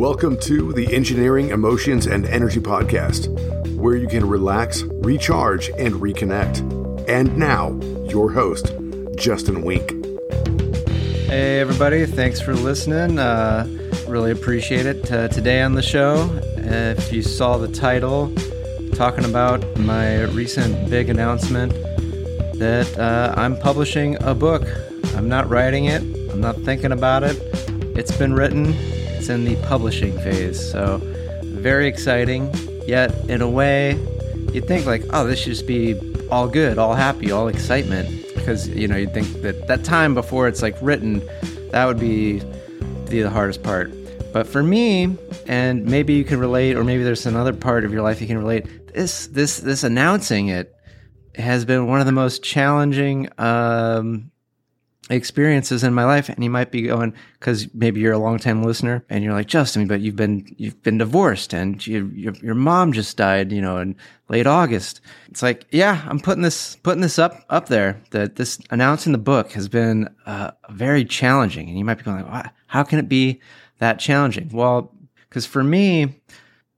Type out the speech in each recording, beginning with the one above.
Welcome to the Engineering, Emotions, and Energy Podcast, where you can relax, recharge, and reconnect. And now, your host, Justin Wenck. Hey, everybody. Thanks for listening. Uh, really appreciate it. Uh, today on the show, if you saw the title, talking about my recent big announcement that uh, I'm publishing a book. I'm not writing it, I'm not thinking about it. It's been written, it's in the publishing phase. So, very exciting. Yet, in a way, you'd think, like, oh, this should just be all good, all happy, all excitement. Because, you know, you'd think that that time before it's like written, that would be the, hardest part. But for me, and maybe you can relate, or maybe there's another part of your life you can relate. This this this announcing it has been one of the most challenging um, experiences in my life. And you might be going because maybe you're a long time listener and you're like Justin, but you've been you've been divorced and you, your your mom just died, you know, in late August. It's like, yeah, I'm putting this putting this up up there. That this announcing the book has been uh, very challenging, and you might be going like, how can it be that challenging? Well, because for me,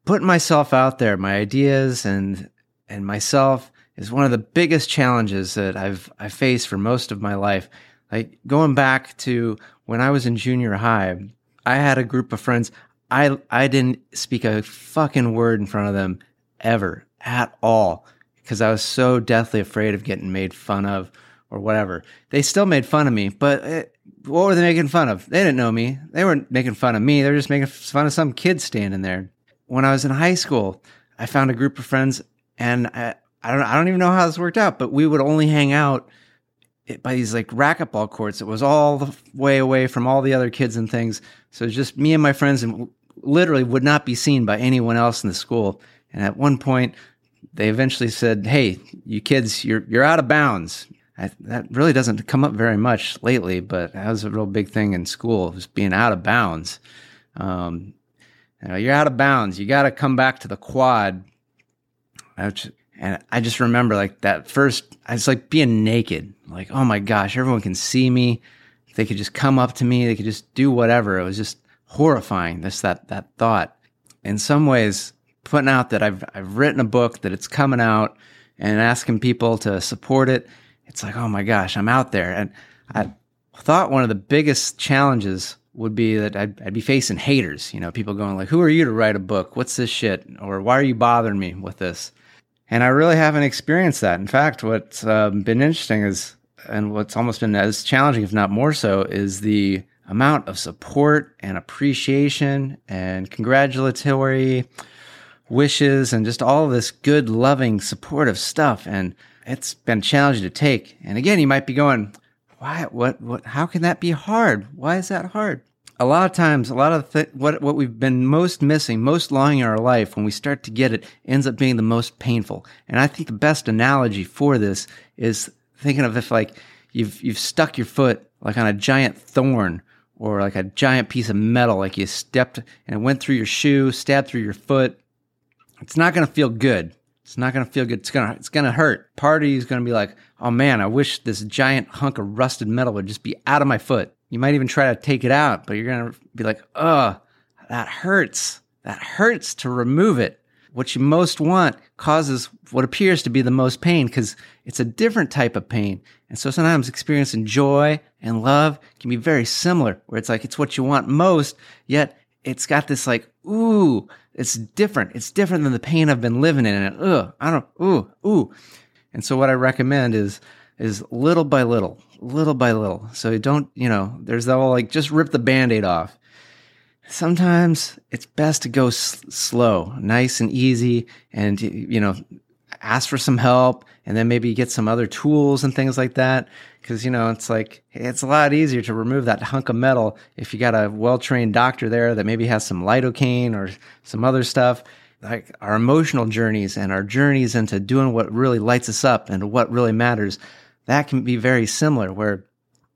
putting myself out there, my ideas and and myself is one of the biggest challenges that I've I faced for most of my life. Like going back to when I was in junior high, I had a group of friends. I I didn't speak a fucking word in front of them ever at all because I was so deathly afraid of getting made fun of or whatever. They still made fun of me, but it, what were they making fun of? They didn't know me. They weren't making fun of me. They were just making fun of some kid standing there. When I was in high school, I found a group of friends and I, I don't I don't even know how this worked out, but we would only hang out by these like racquetball courts. It was all the way away from all the other kids and things. So just me and my friends and literally would not be seen by anyone else in the school. And at one point, they eventually said, "Hey, you kids, you're you're out of bounds." I, that really doesn't come up very much lately, but that was a real big thing in school, was being out of bounds. Um, you you're out of bounds. You got to come back to the quad. And I just remember like that first, I was like being naked. Like, oh my gosh, everyone can see me. They could just come up to me. They could just do whatever. It was just horrifying. This, that, that thought. In some ways, putting out that I've, I've written a book, that it's coming out and asking people to support it. It's like, oh my gosh, I'm out there. And I thought one of the biggest challenges would be that I'd, I'd, be facing haters, you know, people going like, who are you to write a book? What's this shit? Or why are you bothering me with this? And I really haven't experienced that. In fact, what's um, been interesting is, and what's almost been as challenging, if not more so, is the amount of support and appreciation and congratulatory wishes and just all this good, loving, supportive stuff. And it's been challenging to take. And again, you might be going, why, what, what, how can that be hard? Why is that hard? A lot of times, a lot of th- what what we've been most missing, most longing in our life, when we start to get it, ends up being the most painful. And I think the best analogy for this is thinking of if like you've you've stuck your foot like on a giant thorn or like a giant piece of metal, like you stepped and it went through your shoe, stabbed through your foot. It's not going to feel good. It's not going to feel good. It's going to it's going to hurt. Part of you is going to be like, "Oh man, I wish this giant hunk of rusted metal would just be out of my foot." You might even try to take it out, but you're going to be like, "Ugh, that hurts. That hurts to remove it." What you most want causes what appears to be the most pain because it's a different type of pain. And so sometimes experiencing joy and love can be very similar, where it's like it's what you want most, yet it's got this like, ooh, it's different. It's different than the pain I've been living in. And ugh, I don't, ooh, ooh. And so what I recommend is, is little by little, little by little. So you don't, you know, there's that whole like just rip the band-aid off. Sometimes it's best to go s- slow, nice and easy, and you know, ask for some help, and then maybe get some other tools and things like that. Because you know, it's like it's a lot easier to remove that hunk of metal if you got a well-trained doctor there that maybe has some lidocaine or some other stuff like our emotional journeys and our journeys into doing what really lights us up and what really matters that can be very similar where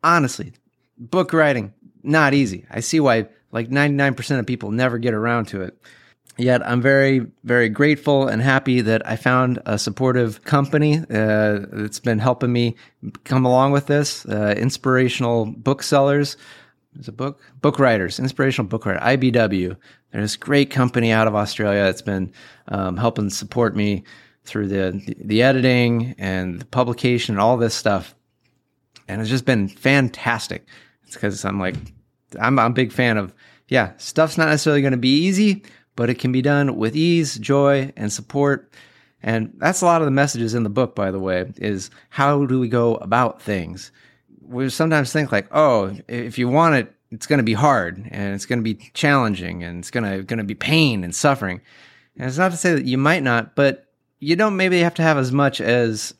honestly, book writing, not easy. I see why like 99% of people never get around to it. Yet I'm very, very grateful and happy that I found a supportive company uh, that's been helping me come along with this. Uh, inspirational booksellers There's a book, book writers, inspirational book writer, IBW. They're this great company out of Australia that's been um, helping support me through the, the editing and the publication and all this stuff. And it's just been fantastic. It's because I'm like, I'm, I'm a big fan of, yeah, stuff's not necessarily going to be easy, but it can be done with ease, joy, and support. And that's a lot of the messages in the book, by the way, is how do we go about things? We sometimes think like, oh, if you want it, it's going to be hard and it's going to be challenging and it's going to going to be pain and suffering. And it's not to say that you might not, but you don't maybe have to have as much as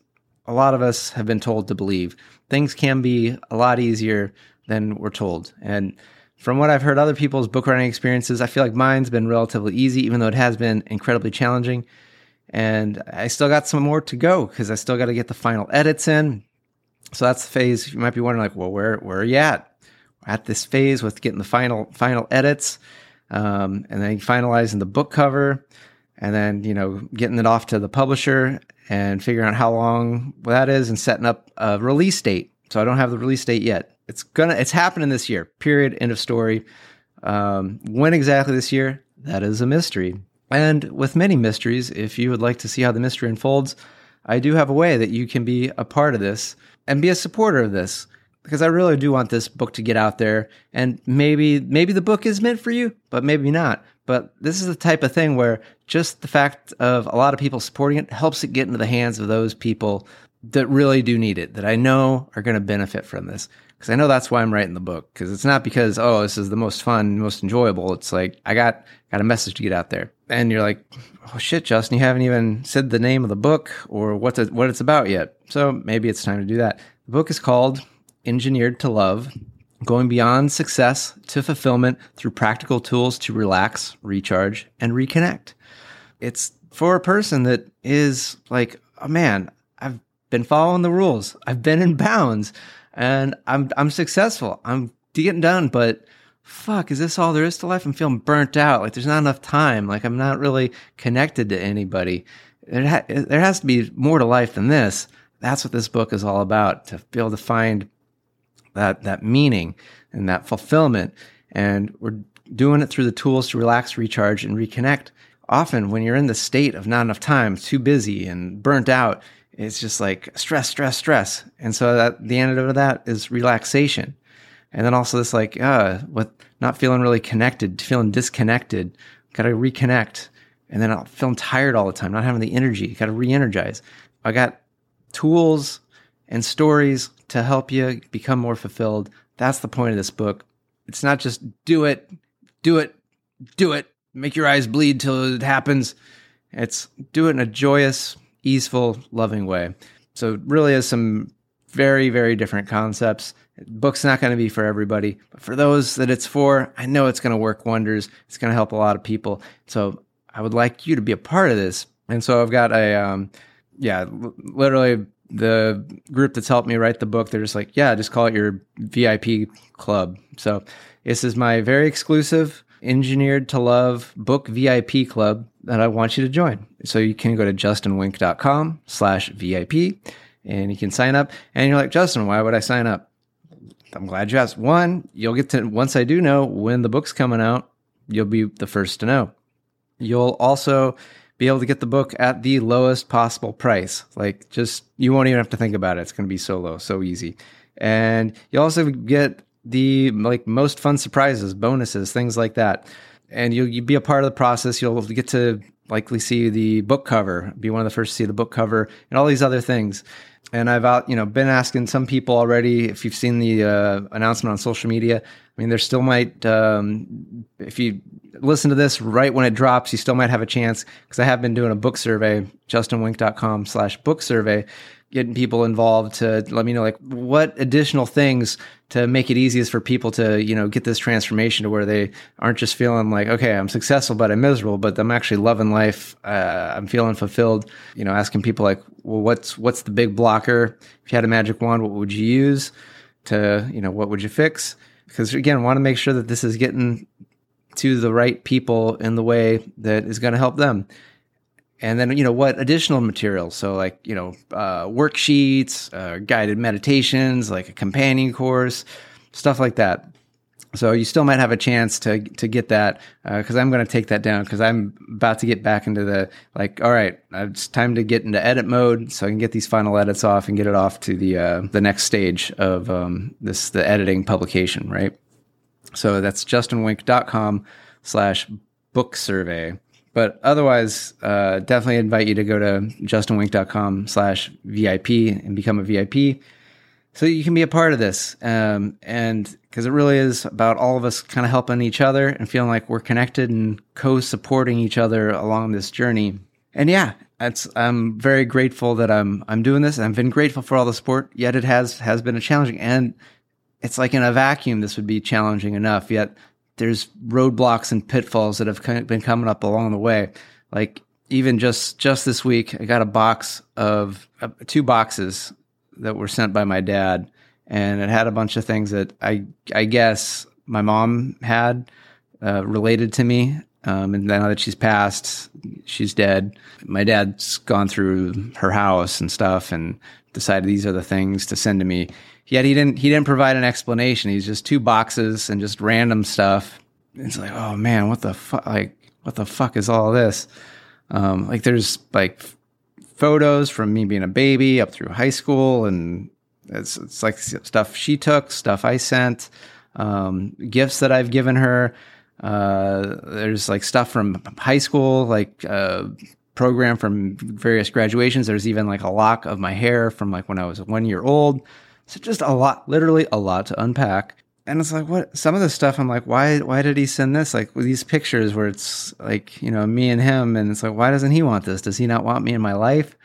a lot of us have been told to believe. Things can be a lot easier than we're told. And from what I've heard other people's book writing experiences, I feel like mine's been relatively easy, even though it has been incredibly challenging. And I still got some more to go because I still got to get the final edits in. So that's the phase. You might be wondering, like, well, where where are you at? at this phase with getting the final final edits, um, and then finalizing the book cover, and then you know getting it off to the publisher and figuring out how long that is, and setting up a release date. So I don't have the release date yet. It's gonna it's happening this year. Period. End of story. Um, when exactly this year? That is a mystery. And with many mysteries, if you would like to see how the mystery unfolds, I do have a way that you can be a part of this and be a supporter of this because I really do want this book to get out there. And maybe maybe the book is meant for you, but maybe not. But this is the type of thing where just the fact of a lot of people supporting it helps it get into the hands of those people that really do need it, that I know are going to benefit from this. Because I know that's why I'm writing the book. Because it's not because oh this is the most fun, most enjoyable. It's like I got got a message to get out there, and you're like, oh shit, Justin, you haven't even said the name of the book or what the, what it's about yet. So maybe it's time to do that. The book is called Engineered to Love, going beyond success to fulfillment through practical tools to relax, recharge, and reconnect. It's for a person that is like, oh man, I've been following the rules. I've been in bounds and I'm I'm successful. I'm getting done, but fuck, is this all there is to life? I'm feeling burnt out. Like there's not enough time. Like I'm not really connected to anybody. There, ha- there has to be more to life than this. That's what this book is all about to be able to find that that meaning and that fulfillment. And we're doing it through the tools to relax, recharge, and reconnect. Often, when you're in the state of not enough time, too busy and burnt out, it's just like stress, stress, stress. And so that the antidote of that is relaxation. And then also this like, uh, with not feeling really connected, feeling disconnected, got to reconnect. And then I'm feeling tired all the time, not having the energy, got to re-energize. I got tools and stories to help you become more fulfilled. That's the point of this book. It's not just do it, do it, do it, make your eyes bleed till it happens. It's do it in a joyous, easeful, loving way. So it really is some very, very different concepts. book's not going to be for everybody, but for those that it's for, I know it's going to work wonders. It's going to help a lot of people. So I would like you to be a part of this. And so I've got a, um, yeah, literally the group that's helped me write the book, they're just like, yeah, just call it your VIP club. So this is my very exclusive engineered to love book VIP club that I want you to join. So you can go to justinwenck.com slash VIP and you can sign up. And you're like, Justin, why would I sign up? I'm glad you asked. One, you'll get to, once I do know when the book's coming out, you'll be the first to know. You'll also be able to get the book at the lowest possible price. Like just you won't even have to think about it. It's going to be so low, so easy. And you also get the like most fun surprises, bonuses, things like that. And you'll, you'll be a part of the process. You'll get to likely see the book cover, be one of the first to see the book cover, and all these other things. And I've out, you know, been asking some people already if you've seen the uh, announcement on social media. I mean, there still might, um, if you listen to this right when it drops, you still might have a chance because I have been doing a book survey, justinwenck.com slash book survey, getting people involved to let me know like what additional things to make it easiest for people to, you know, get this transformation to where they aren't just feeling like, okay, I'm successful, but I'm miserable, but I'm actually loving life. Uh, I'm feeling fulfilled, you know, asking people like, well, what's, what's the big blocker? If you had a magic wand, what would you use to, you know, what would you fix? Because again, want to make sure that this is getting to the right people in the way that is going to help them. And then, you know, what additional materials? So, like, you know, uh, worksheets, uh, guided meditations, like a companion course, stuff like that. So you still might have a chance to to get that because uh, I'm going to take that down because I'm about to get back into the like. All right, it's time to get into edit mode so I can get these final edits off and get it off to the uh, the next stage of um, this the editing publication. Right. So that's justinwenck.com slash book survey. But otherwise, uh, definitely invite you to go to justinwenck.com slash VIP and become a VIP so you can be a part of this. Um, and because it really is about all of us kind of helping each other and feeling like we're connected and co supporting each other along this journey. And yeah, it's, I'm very grateful that I'm, I'm doing this. I've been grateful for all the support, yet it has, has been a challenging and it's like in a vacuum, this would be challenging enough. Yet there's roadblocks and pitfalls that have been coming up along the way. Like even just just this week, I got a box of uh, two boxes that were sent by my dad, and it had a bunch of things that I I guess my mom had uh, related to me. Um, and now that she's passed, she's dead. My dad's gone through her house and stuff, and decided these are the things to send to me. Yet he didn't he didn't provide an explanation. He's just two boxes and just random stuff. It's like, oh man, what the fuck? Like, what the fuck is all this? Um, like, there's like photos from me being a baby up through high school, and it's it's like stuff she took, stuff I sent, um, gifts that I've given her. Uh, there's like stuff from high school, like uh, program from various graduations. There's even like a lock of my hair from like when I was one year old. So just a lot, literally a lot to unpack. And it's like, what? Some of the stuff, I'm like, why? Why did he send this? Like these pictures where it's like, you know, me and him, and it's like, why doesn't he want this? Does he not want me in my life?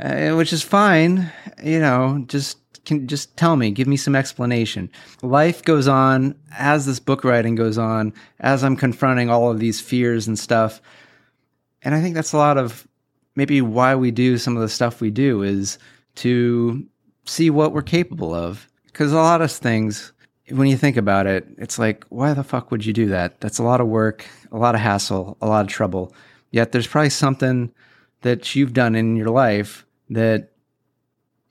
Uh, which is fine, you know. Just can just tell me, give me some explanation. Life goes on as this book writing goes on, as I'm confronting all of these fears and stuff. And I think that's a lot of maybe why we do some of the stuff we do is to see what we're capable of. Because a lot of things, when you think about it, it's like, why the fuck would you do that? That's a lot of work, a lot of hassle, a lot of trouble. Yet there's probably something that you've done in your life that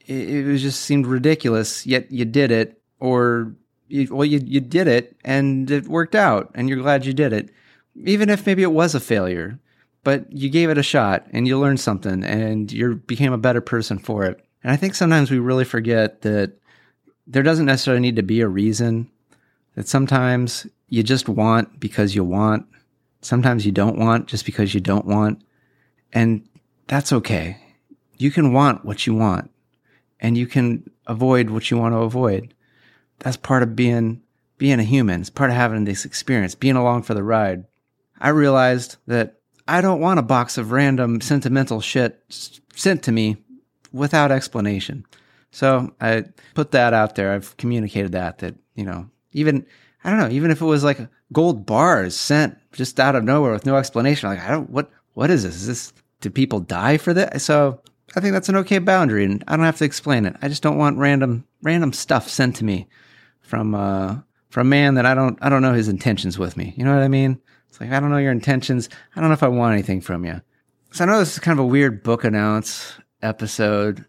it, it just seemed ridiculous, yet you did it, or you, well, you, you did it and it worked out and you're glad you did it. Even if maybe it was a failure, but you gave it a shot and you learned something and you became a better person for it. And I think sometimes we really forget that there doesn't necessarily need to be a reason. That sometimes you just want because you want. Sometimes you don't want just because you don't want. And that's okay. You can want what you want and you can avoid what you want to avoid. That's part of being being a human. It's part of having this experience, being along for the ride. I realized that I don't want a box of random sentimental shit sent to me without explanation. So I put that out there. I've communicated that, that, you know, even, I don't know, even if it was like gold bars sent just out of nowhere with no explanation, like, I don't, what, what is this? Is this, do people die for this? So I think that's an okay boundary and I don't have to explain it. I just don't want random, random stuff sent to me from, uh, from a man that I don't, I don't know his intentions with me. You know what I mean? It's like, I don't know your intentions. I don't know if I want anything from you. So I know this is kind of a weird book announce episode.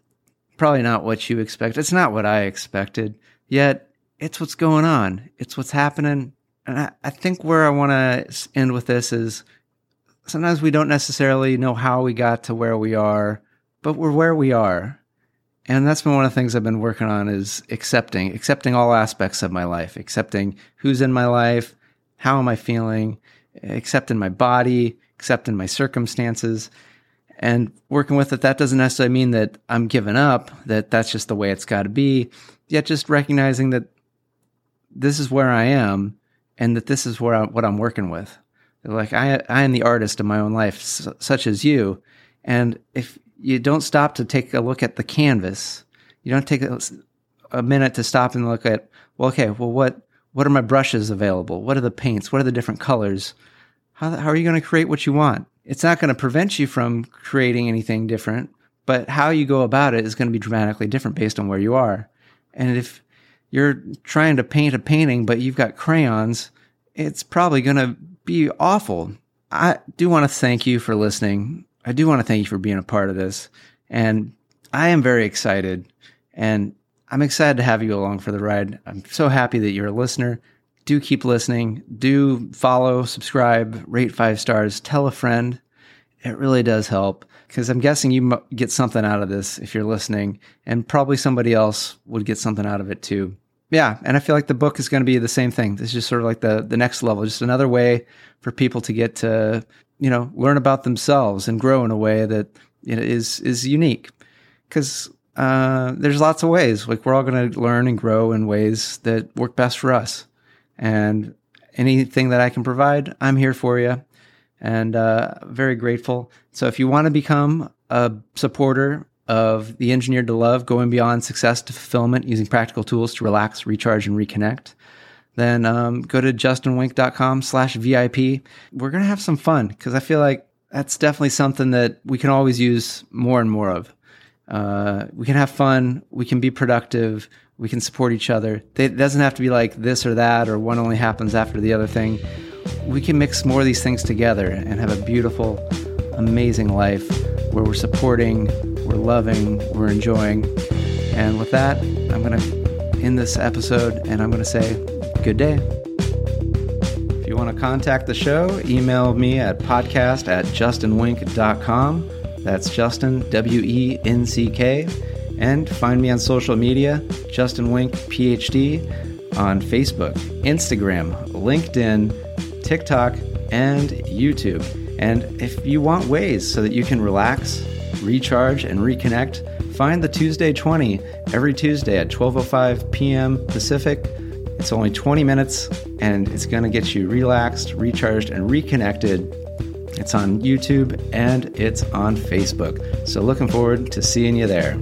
Probably not what you expect. It's not what I expected. Yet it's what's going on. It's what's happening. And I, I think where I want to end with this is sometimes we don't necessarily know how we got to where we are, but we're where we are. And that's been one of the things I've been working on is accepting, accepting all aspects of my life, accepting who's in my life, how am I feeling, accepting my body, accepting my circumstances and working with it that doesn't necessarily mean that i'm giving up that that's just the way it's got to be. Yet just recognizing that this is where i am and that this is where I, what i'm working with. Like i i am the artist of my own life such as you. And if you don't stop to take a look at the canvas you don't take a, a minute to stop and look at well okay well what what are my brushes available? What are the paints? What are the different colors how, how are you going to create what you want it's not going to prevent you from creating anything different, but how you go about it is going to be dramatically different based on where you are. And if you're trying to paint a painting, but you've got crayons, it's probably going to be awful. I do want to thank you for listening. I do want to thank you for being a part of this. And I am very excited. And I'm excited to have you along for the ride. I'm so happy that you're a listener. Do keep listening. Do follow, subscribe, rate five stars, tell a friend. It really does help because I'm guessing you get something out of this if you're listening, and probably somebody else would get something out of it too. Yeah, and I feel like the book is going to be the same thing. This is just sort of like the the next level, just another way for people to get to you know learn about themselves and grow in a way that you know, is is unique. Because uh, there's lots of ways. Like we're all going to learn and grow in ways that work best for us. And anything that I can provide, I'm here for you. And uh, very grateful. So if you want to become a supporter of the engineered to love, going beyond success to fulfillment using practical tools to relax, recharge, and reconnect, then um, go to justinwenck.com slash VIP. We're going to have some fun because I feel like that's definitely something that we can always use more and more of. Uh, we can have fun. We can be productive. We can support each other. It doesn't have to be like this or that, or one only happens after the other thing. We can mix more of these things together and have a beautiful, amazing life where we're supporting, we're loving, we're enjoying. And with that, I'm going to end this episode and I'm going to say good day. If you want to contact the show, email me at podcast at justinwenck.com. That's Justin, W E N C K. And find me on social media, Justin Wenck, PhD, on Facebook, Instagram, LinkedIn, TikTok, and YouTube. And if you want ways so that you can relax, recharge, and reconnect, find the Tuesday 20 every Tuesday at 12:05 p.m. Pacific. It's only 20 minutes and it's going to get you relaxed, recharged, and reconnected it's on YouTube and it's on Facebook. So looking forward to seeing you there.